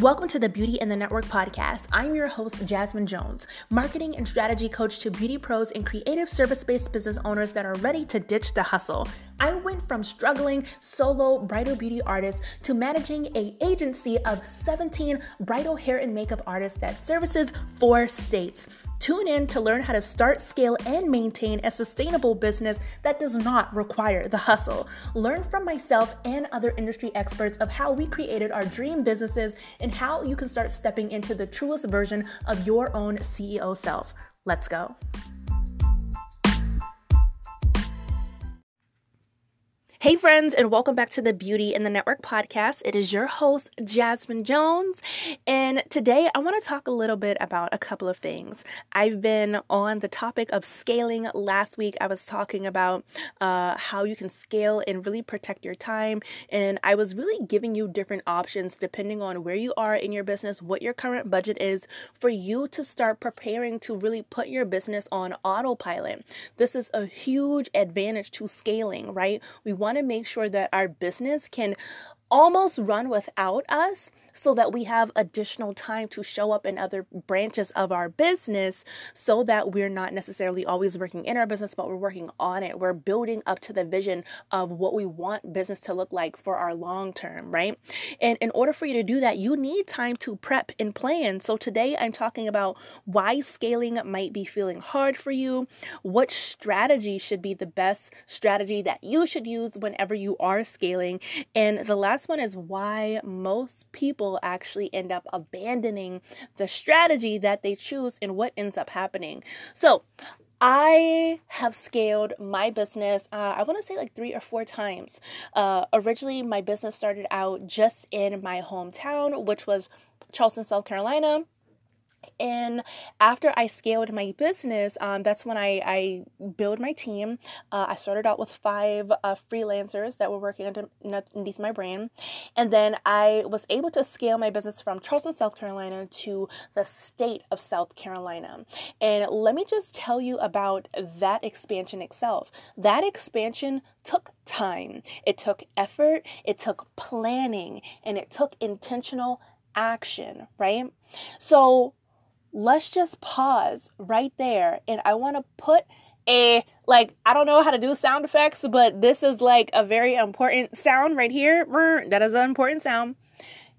Welcome to the Beauty in the Network podcast. I'm your host, Jasmine Jones, marketing and strategy coach to beauty pros and creative service based business owners that are ready to ditch the hustle. I went from struggling solo bridal beauty artist to managing a agency of 17 bridal hair and makeup artists that services four states. Tune in to learn how to start, scale, and maintain a sustainable business that does not require the hustle. Learn from myself and other industry experts of how we created our dream businesses and how you can start stepping into the truest version of your own CEO self. Let's go. Hey, friends, and welcome back to the Beauty in the Network podcast. It is your host, Jasmine Jones. And today I want to talk a little bit about a couple of things. I've been on the topic of scaling. Last week, I was talking about uh, how you can scale and really protect your time. And I was really giving you different options depending on where you are in your business, what your current budget is, for you to start preparing to really put your business on autopilot. This is a huge advantage to scaling, right? We want want to make sure that our business can almost run without us so that we have additional time to show up in other branches of our business so that we're not necessarily always working in our business, but we're working on it. We're building up to the vision of what we want business to look like for our long term, right? And in order for you to do that, you need time to prep and plan. So today I'm talking about why scaling might be feeling hard for you, what strategy should be the best strategy that you should use whenever you are scaling. And the last one is why most people people actually end up abandoning the strategy that they choose and what ends up happening. So, I have scaled my business, uh, I want to say like three or four times. Uh, originally, my business started out just in my hometown, which was Charleston, South Carolina and after I scaled my business, um, that's when I, I built my team. Uh, I started out with five uh, freelancers that were working under, underneath my brand. And then I was able to scale my business from Charleston, South Carolina to the state of South Carolina. And let me just tell you about that expansion itself. That expansion took time, it took effort, it took planning, and it took intentional action, right? So, let's just pause right there. And I want to put a, like, I don't know how to do sound effects, but this is like a very important sound right here. That is an important sound.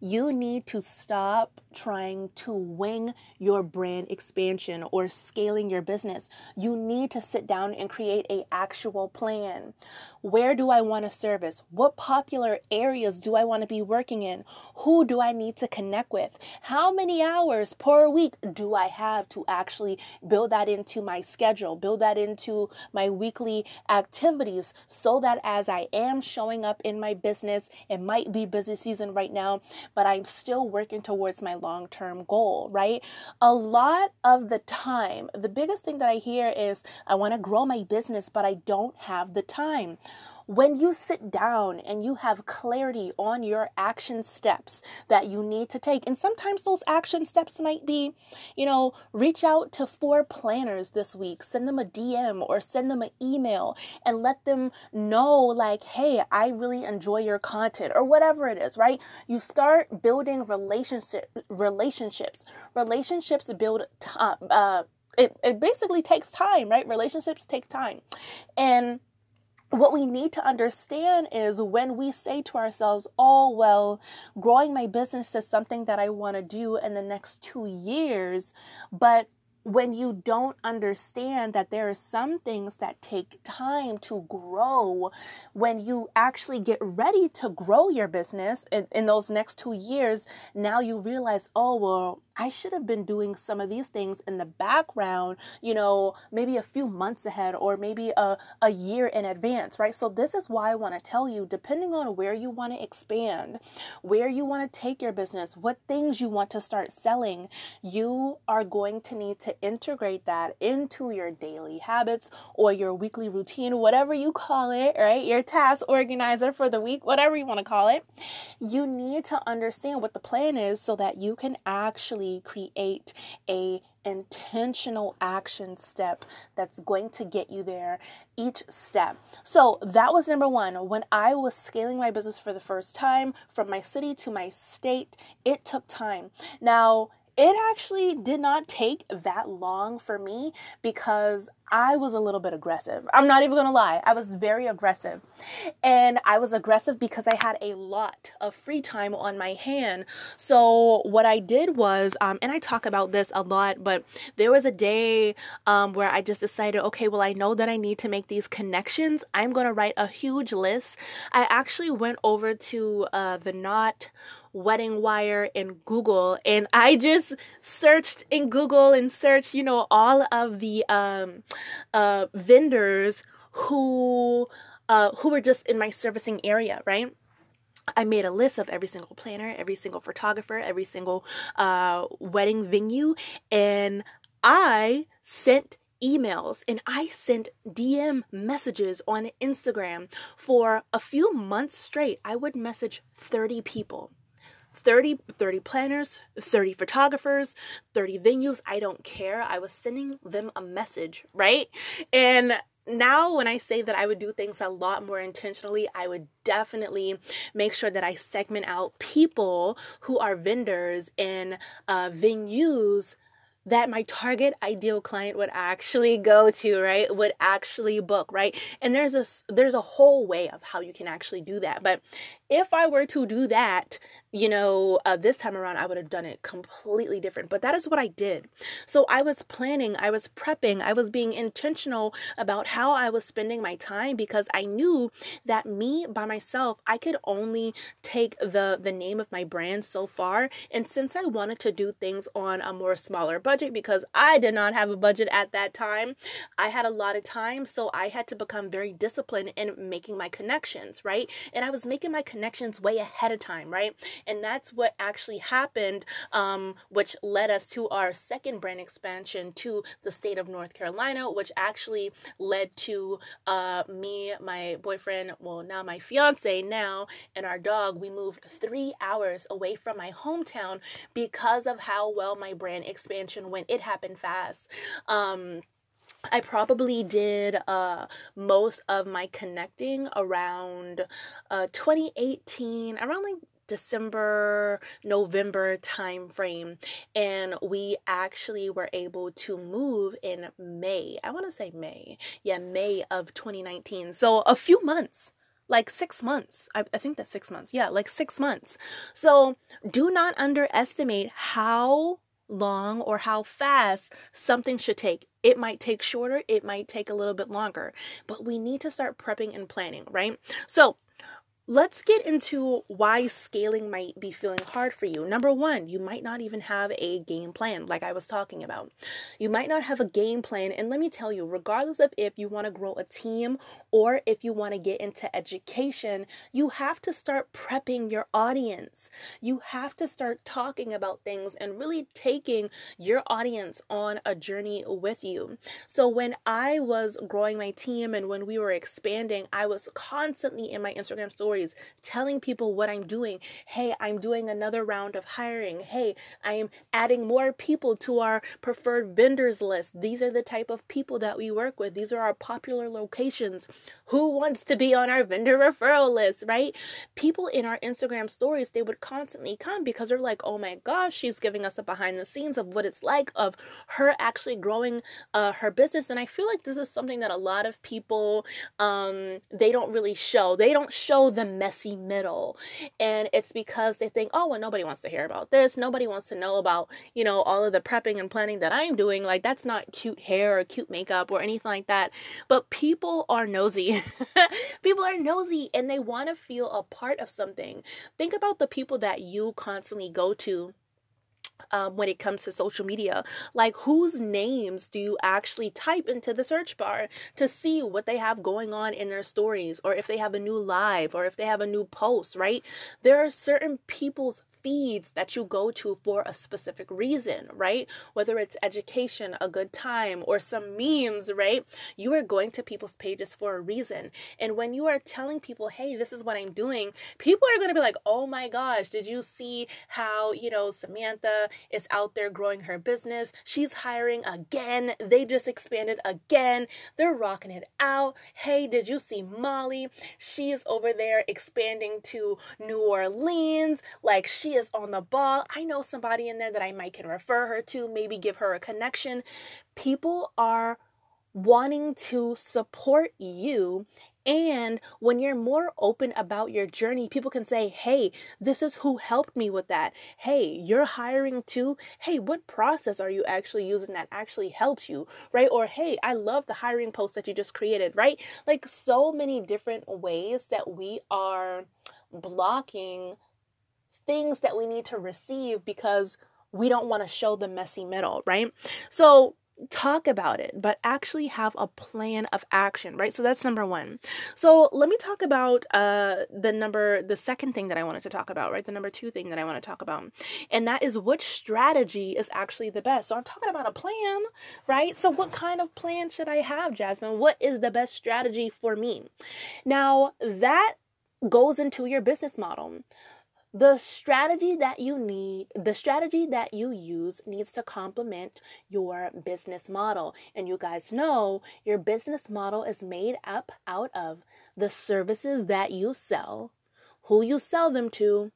You need to stop trying to wing your brand expansion or scaling your business. You need to sit down and create a actual plan. Where do I want to service? What popular areas do I want to be working in? Who do I need to connect with? How many hours per week do I have to actually build that into my schedule, build that into my weekly activities so that as I am showing up in my business, it might be busy season right now, but I'm still working towards my long term goal, right? A lot of the time, the biggest thing that I hear is I want to grow my business, but I don't have the time. When you sit down and you have clarity on your action steps that you need to take, and sometimes those action steps might be, you know, reach out to four planners this week, send them a DM or send them an email and let them know, like, hey, I really enjoy your content or whatever it is, right? You start building relationship relationships. Relationships build time. Uh, it, it basically takes time, right? Relationships take time. And what we need to understand is when we say to ourselves, oh, well, growing my business is something that I want to do in the next two years, but when you don't understand that there are some things that take time to grow, when you actually get ready to grow your business in, in those next two years, now you realize, oh, well, I should have been doing some of these things in the background, you know, maybe a few months ahead or maybe a, a year in advance, right? So, this is why I want to tell you depending on where you want to expand, where you want to take your business, what things you want to start selling, you are going to need to integrate that into your daily habits or your weekly routine, whatever you call it, right? Your task organizer for the week, whatever you want to call it. You need to understand what the plan is so that you can actually create a intentional action step that's going to get you there each step. So that was number 1. When I was scaling my business for the first time from my city to my state, it took time. Now, it actually did not take that long for me because I was a little bit aggressive. I'm not even gonna lie, I was very aggressive. And I was aggressive because I had a lot of free time on my hand. So, what I did was, um, and I talk about this a lot, but there was a day um, where I just decided, okay, well, I know that I need to make these connections. I'm gonna write a huge list. I actually went over to uh, the Knot WeddingWire in Google and I just searched in Google and searched, you know, all of the um uh vendors who uh who were just in my servicing area, right? I made a list of every single planner, every single photographer, every single uh, wedding venue, and I sent emails and I sent DM messages on Instagram for a few months straight. I would message 30 people. 30, 30 planners, 30 photographers, 30 venues. I don't care. I was sending them a message, right? And now when I say that I would do things a lot more intentionally, I would definitely make sure that I segment out people who are vendors in uh, venues that my target ideal client would actually go to right would actually book right and there's a there's a whole way of how you can actually do that but if i were to do that you know uh, this time around i would have done it completely different but that is what i did so i was planning i was prepping i was being intentional about how i was spending my time because i knew that me by myself i could only take the the name of my brand so far and since i wanted to do things on a more smaller budget because I did not have a budget at that time. I had a lot of time, so I had to become very disciplined in making my connections, right? And I was making my connections way ahead of time, right? And that's what actually happened, um, which led us to our second brand expansion to the state of North Carolina, which actually led to uh, me, my boyfriend, well, now my fiance now, and our dog. We moved three hours away from my hometown because of how well my brand expansion went. it happened fast. Um, I probably did uh, most of my connecting around uh, 2018, around like December, November time frame. And we actually were able to move in May. I want to say May. Yeah, May of 2019. So a few months like six months. I, I, think that's six months. Yeah, like six months. So do not underestimate how long or how fast something should take. It might take shorter, it might take a little bit longer, but we need to start prepping and planning, right? So, Let's get into why scaling might be feeling hard for you. Number one, you might not even have a game plan, like I was talking about. You might not have a game plan. And let me tell you, regardless of if you want to grow a team or if you want to get into education, you have to start prepping your audience. You have to start talking about things and really taking your audience on a journey with you. So when I was growing my team and when we were expanding, I was constantly in my Instagram stories stories, telling people what I'm doing. Hey, I'm doing another round of hiring. Hey, I am adding more people to our preferred vendors list. These are the type of people that we work with. These are our popular locations. Who wants to be on our vendor referral list, right? People in our Instagram stories, they would constantly come because they're like, oh my gosh, she's giving us a behind the scenes of what it's like of her actually growing uh, her business. And I feel like this is something that a lot of people, um, they don't really show. They don't show the messy middle. And it's because they think, oh, well, nobody wants to hear about this. Nobody wants to know about, you know, all of the prepping and planning that I'm doing. Like, that's not cute hair or cute makeup or anything like that. But people are nosy. people are nosy and they want to feel a part of something. Think about the people that you constantly go to um, when it comes to social media. Like, whose names do you actually type into the search bar to see what they have going on in their stories, or if they have a new live, or if they have a new post, right? There are certain people's feeds that you go to for a specific reason, right? Whether it's education, a good time, or some memes, right? You are going to people's pages for a reason. And when you are telling people, hey, this is what I'm doing, people are going to be like, oh my gosh, did you see how, you know, Samantha is out there growing her business? She's hiring again. They just expanded again. They're rocking it out. Hey, did you see Molly? She is over there expanding to New Orleans. Like is on the ball. I know somebody in there that I might can refer her to, maybe give her a connection. People are wanting to support you and when you're more open about your journey, people can say, Hey, this is who helped me with that. Hey, you're hiring too. Hey, what process are you actually using that actually helps you? Right? Or, Hey, I love the hiring post that you just created, right? Like so many different ways that we are blocking things that we need to receive because we don't want to show the messy middle, right? So talk about it, but actually have a plan of action, right? So that's number one. So let me talk about uh, the number, the second thing that I wanted to talk about, right? The number two thing that I want to talk about, and that is which strategy is actually the best. So I'm talking about a plan, right? So what kind of plan should I have, Jasmine? What is the best strategy for me? Now that goes into your business model the strategy that you need, the strategy that you use needs to complement your business model. And you guys know your business model is made up out of the services that you sell, who you sell them to,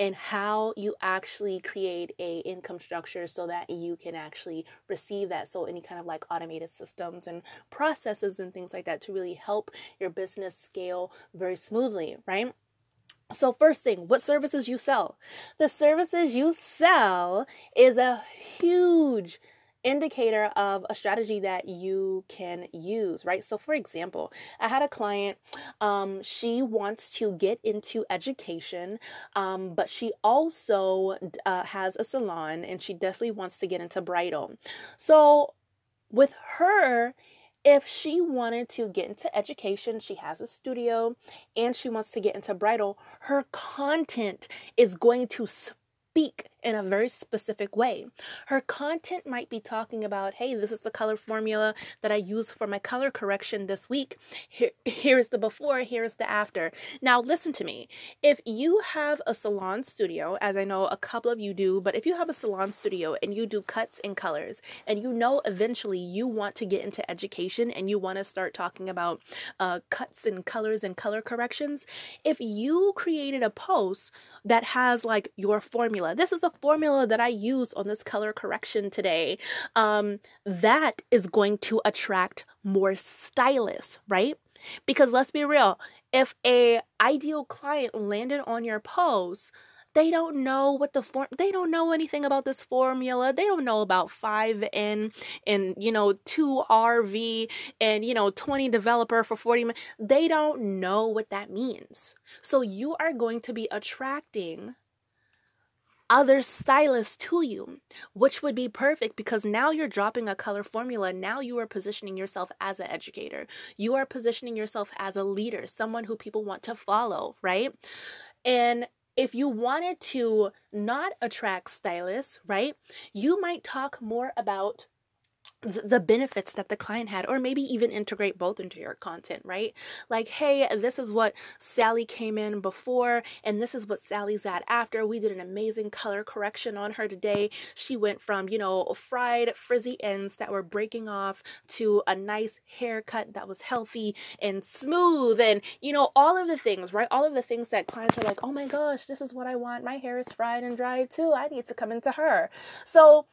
and how you actually create a income structure so that you can actually receive that so any kind of like automated systems and processes and things like that to really help your business scale very smoothly right so, first thing, what services you sell? The services you sell is a huge indicator of a strategy that you can use, right? So, for example, I had a client, um, she wants to get into education, um, but she also uh, has a salon and she definitely wants to get into bridal. So, with her, if she wanted to get into education, she has a studio and she wants to get into bridal, her content is going to speak in a very specific way. Her content might be talking about, hey, this is the color formula that I use for my color correction this week. Here, here's the before, here's the after. Now, listen to me. If you have a salon studio, as I know a couple of you do, but if you have a salon studio and you do cuts and colors, and you know eventually you want to get into education and you want to start talking about uh, cuts and colors and color corrections, if you created a post that has like your formula, this is the formula that I use on this color correction today, um, that is going to attract more stylists, right? Because let's be real, if a ideal client landed on your post, they don't know what the form they don't know anything about this formula they don't know about 5n and you know 2rv and you know 20 developer for 40 minutes they don't know what that means so you are going to be attracting other stylists to you, which would be perfect because now you're dropping a color formula. Now you are positioning yourself as an educator. You are positioning yourself as a leader, someone who people want to follow, right? And if you wanted to not attract stylists, right, you might talk more about the benefits that the client had or maybe even integrate both into your content right? Like hey this is what sally came in before and this is what sally's at after. We did an amazing color correction on her today. She went from you know fried frizzy ends that were breaking off to a nice haircut that was healthy and smooth and you know all of the things right? All of the things that clients are like oh my gosh this is what i want. My hair is fried and dry too. I need to come into her. So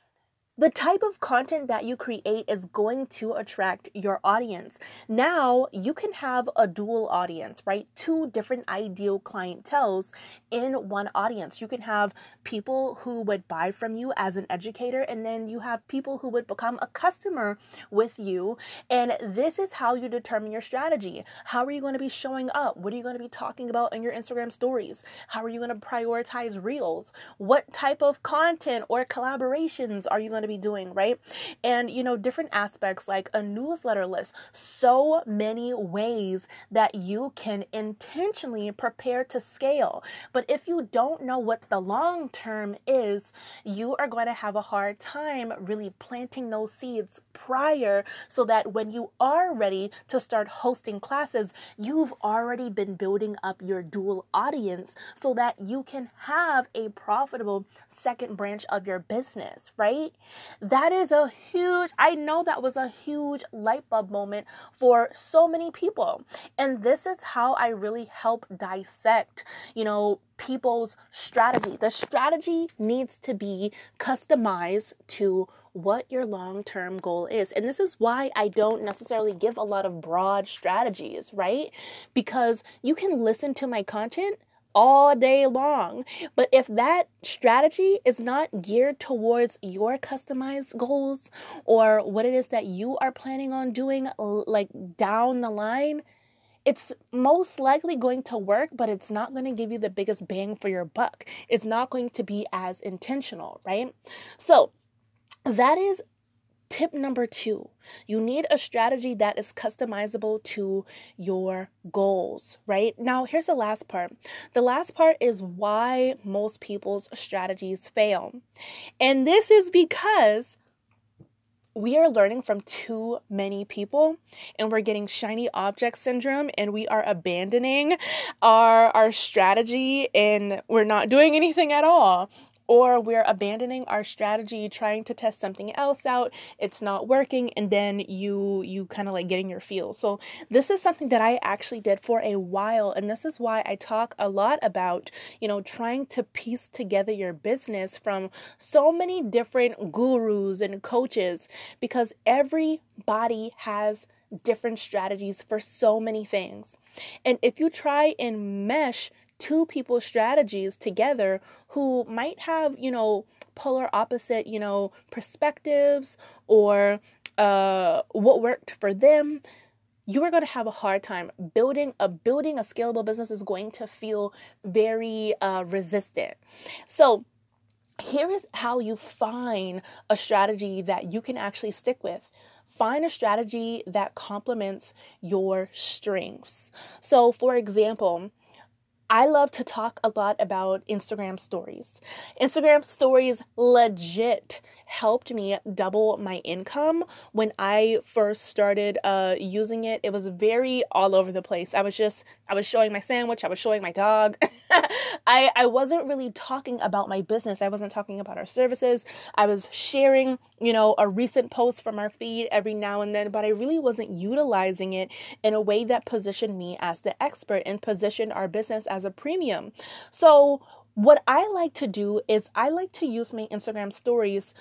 the type of content that you create is going to attract your audience. Now you can have a dual audience, right? Two different ideal clientels in one audience. You can have people who would buy from you as an educator, and then you have people who would become a customer with you. And this is how you determine your strategy. How are you going to be showing up? What are you going to be talking about in your Instagram stories? How are you going to prioritize reels? What type of content or collaborations are you going to be doing, right? And, you know, different aspects like a newsletter list, so many ways that you can intentionally prepare to scale. But if you don't know what the long term is, you are going to have a hard time really planting those seeds prior so that when you are ready to start hosting classes, you've already been building up your dual audience so that you can have a profitable second branch of your business, right? That is a huge, I know that was a huge light bulb moment for so many people. And this is how I really help dissect, you know, people's strategy. The strategy needs to be customized to what your long term goal is. And this is why I don't necessarily give a lot of broad strategies, right? Because you can listen to my content all day long. But if that strategy is not geared towards your customized goals or what it is that you are planning on doing, like down the line, it's most likely going to work, but it's not going to give you the biggest bang for your buck. It's not going to be as intentional, right? So, that is Tip number two, you need a strategy that is customizable to your goals, right? Now, here's the last part. The last part is why most people's strategies fail. And this is because we are learning from too many people and we're getting shiny object syndrome and we are abandoning our our strategy and we're not doing anything at all or we're abandoning our strategy trying to test something else out it's not working and then you you kind of like getting your feel so this is something that i actually did for a while and this is why i talk a lot about you know trying to piece together your business from so many different gurus and coaches because everybody has different strategies for so many things. And if you try and mesh two people's strategies together who might have, you know, polar opposite, you know, perspectives or uh, what worked for them, you are going to have a hard time building a building a scalable business is going to feel very uh, resistant. So here is how you find a strategy that you can actually stick with find a strategy that complements your strengths. So, for example, I love to talk a lot about Instagram stories. Instagram stories legit helped me double my income when I first started uh, using it. It was very all over the place. I was just I was showing my sandwich, I was showing my dog. I I wasn't really talking about my business. I wasn't talking about our services. I was sharing, you know, a recent post from our feed every now and then, but I really wasn't utilizing it in a way that positioned me as the expert and positioned our business as a premium. So what I like to do is I like to use my Instagram stories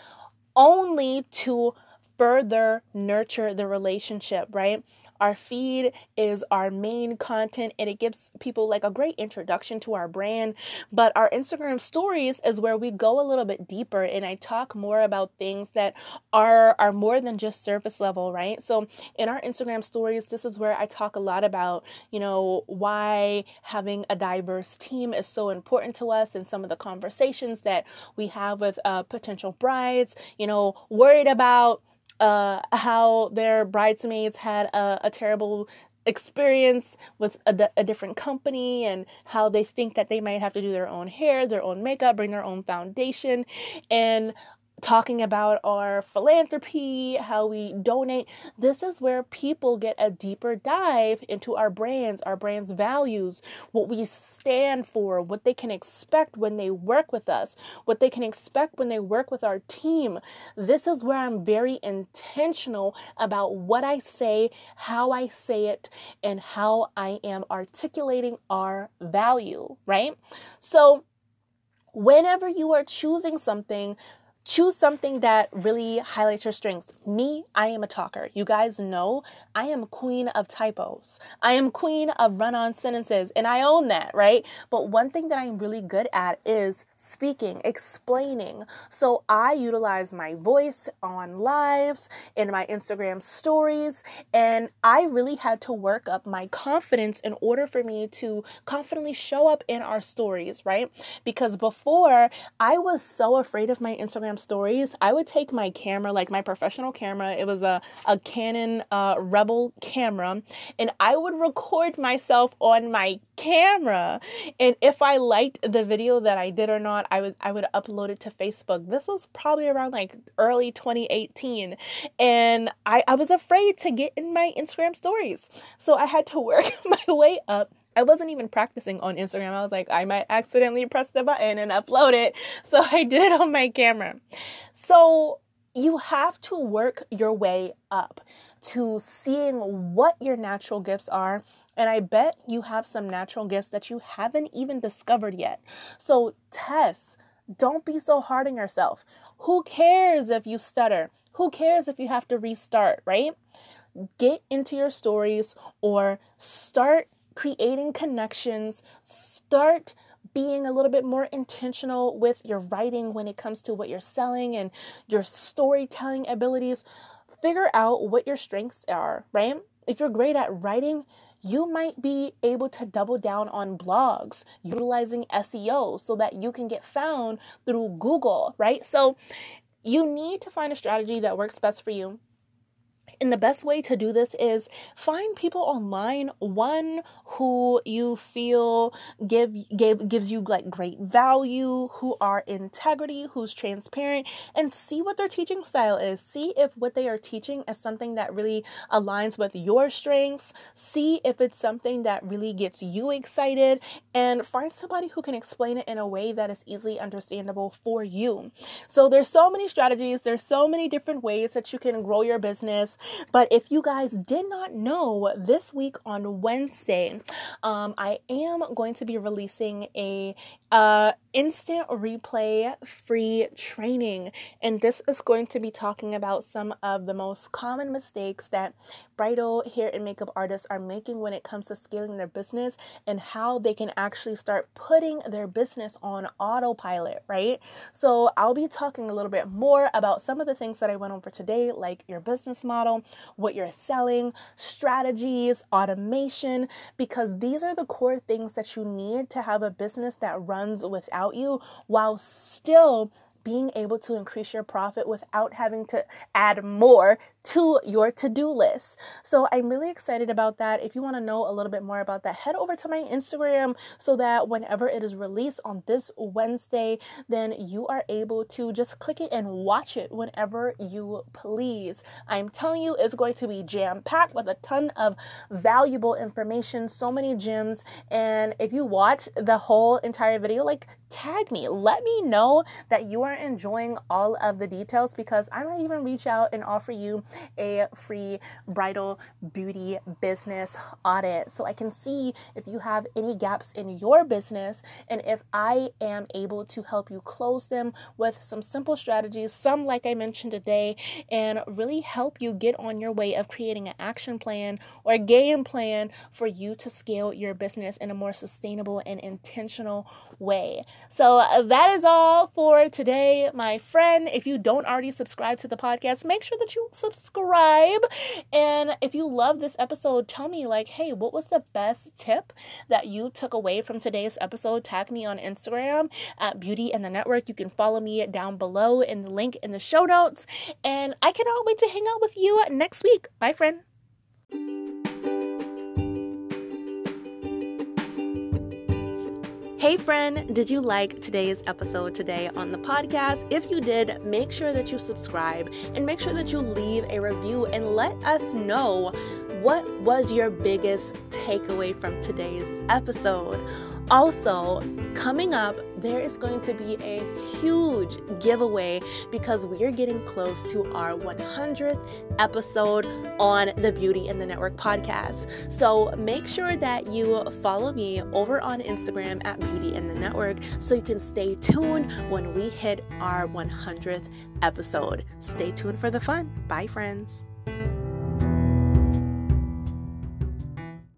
only to further nurture the relationship, right? Our feed is our main content and it gives people like a great introduction to our brand. But our Instagram stories is where we go a little bit deeper and I talk more about things that are are more than just surface level, right? So in our Instagram stories, this is where I talk a lot about, you know, why having a diverse team is so important to us and some of the conversations that we have with uh, potential brides, you know, worried about uh, how their bridesmaids had a, a terrible experience with a, a, different company and how they think that they might have to do their own hair, their own makeup, bring their own foundation. And talking about our philanthropy, how we donate. This is where people get a deeper dive into our brands, our brand's values, what we stand for, what they can expect when they work with us, what they can expect when they work with our team. This is where I'm very intentional about what I say, how I say it, and how I am articulating our value, right? So, whenever you are choosing something, choose something that really highlights your strengths. Me, I am a talker. You guys know I am queen of typos. I am queen of run on sentences, and I own that, right? But one thing that I'm really good at is speaking, explaining. So I utilize my voice on lives, in my Instagram stories, and I really had to work up my confidence in order for me to confidently show up in our stories, right? Because before I was so afraid of my Instagram Instagram stories, I would take my camera, like my professional camera, it was a, a Canon uh, Rebel camera, and I would record myself on my camera. And if I liked the video that I did or not, I would I would upload it to Facebook. This was probably around like early 2018. And I, I was afraid to get in my Instagram stories. So I had to work my way up I wasn't even practicing on Instagram. I was like, I might accidentally press the button and upload it. So I did it on my camera. So you have to work your way up to seeing what your natural gifts are. And I bet you have some natural gifts that you haven't even discovered yet. So test. Don't be so hard on yourself. Who cares if you stutter? Who cares if you have to restart, right? Get into your stories or start creating connections, start being a little bit more intentional with your writing when it comes to what you're selling and your storytelling abilities. Figure out what your strengths are, right? If you're great at writing, you might be able to double down on blogs utilizing SEO so that you can get found through Google, right? So you need to find a strategy that works best for you and the best way to do this is find people online, one who you feel give, give gives you like great value, who are integrity, who's transparent, and see what their teaching style is. See if what they are teaching is something that really aligns with your strengths. See if it's something that really gets you excited, and find somebody who can explain it in a way that is easily understandable for you. So there's so many strategies, there's so many different ways that you can grow your business. But if you guys did not know, this week on Wednesday, um, I am going to be releasing a uh, instant replay free training. And this is going to be talking about some of the most common mistakes that bridal hair and makeup artists are making when it comes to scaling their business and how they can actually start putting their business on autopilot, right? So I'll be talking a little bit more about some of the things that I went over today, like your business model, what you're selling, strategies, automation, because these are the core things that you need to have a business that runs without you while still being able to increase your profit without having to add more to your to do list. So I'm really excited about that. If you want to know a little bit more about that, head over to my Instagram so that whenever it is released on this Wednesday, then you are able to just click it and watch it whenever you please. I'm telling you, it's going to be jam packed with a ton of valuable information, so many gems. And if you watch the whole entire video, like tag me, let me know that you are enjoying all of the details because I might even reach out and offer you a free bridal beauty business audit so I can see if you have any gaps in your business and if I am able to help you close them with some simple strategies, some like I mentioned today, and really help you get on your way of creating an action plan or game plan for you to scale your business in a more sustainable and intentional way. So uh, that is all for today, my friend. If you don't already subscribe to the podcast, make sure that you subscribe. And if you love this episode, tell me, like, hey, what was the best tip that you took away from today's episode? Tag me on Instagram at Beauty in the Network. You can follow me down below in the link in the show notes. And I cannot wait to hang out with you next week. Bye, friend. Hey, friend, did you like today's episode today on the podcast? If you did, make sure that you subscribe and make sure that you leave a review and let us know what was your biggest takeaway from today's episode. Also, coming up, there is going to be a huge giveaway because we are getting close to our 100th episode on the Beauty in the Network podcast. So make sure that you follow me over on Instagram at Beauty in the Network so you can stay tuned when we hit our 100th episode. Stay tuned for the fun. Bye, friends.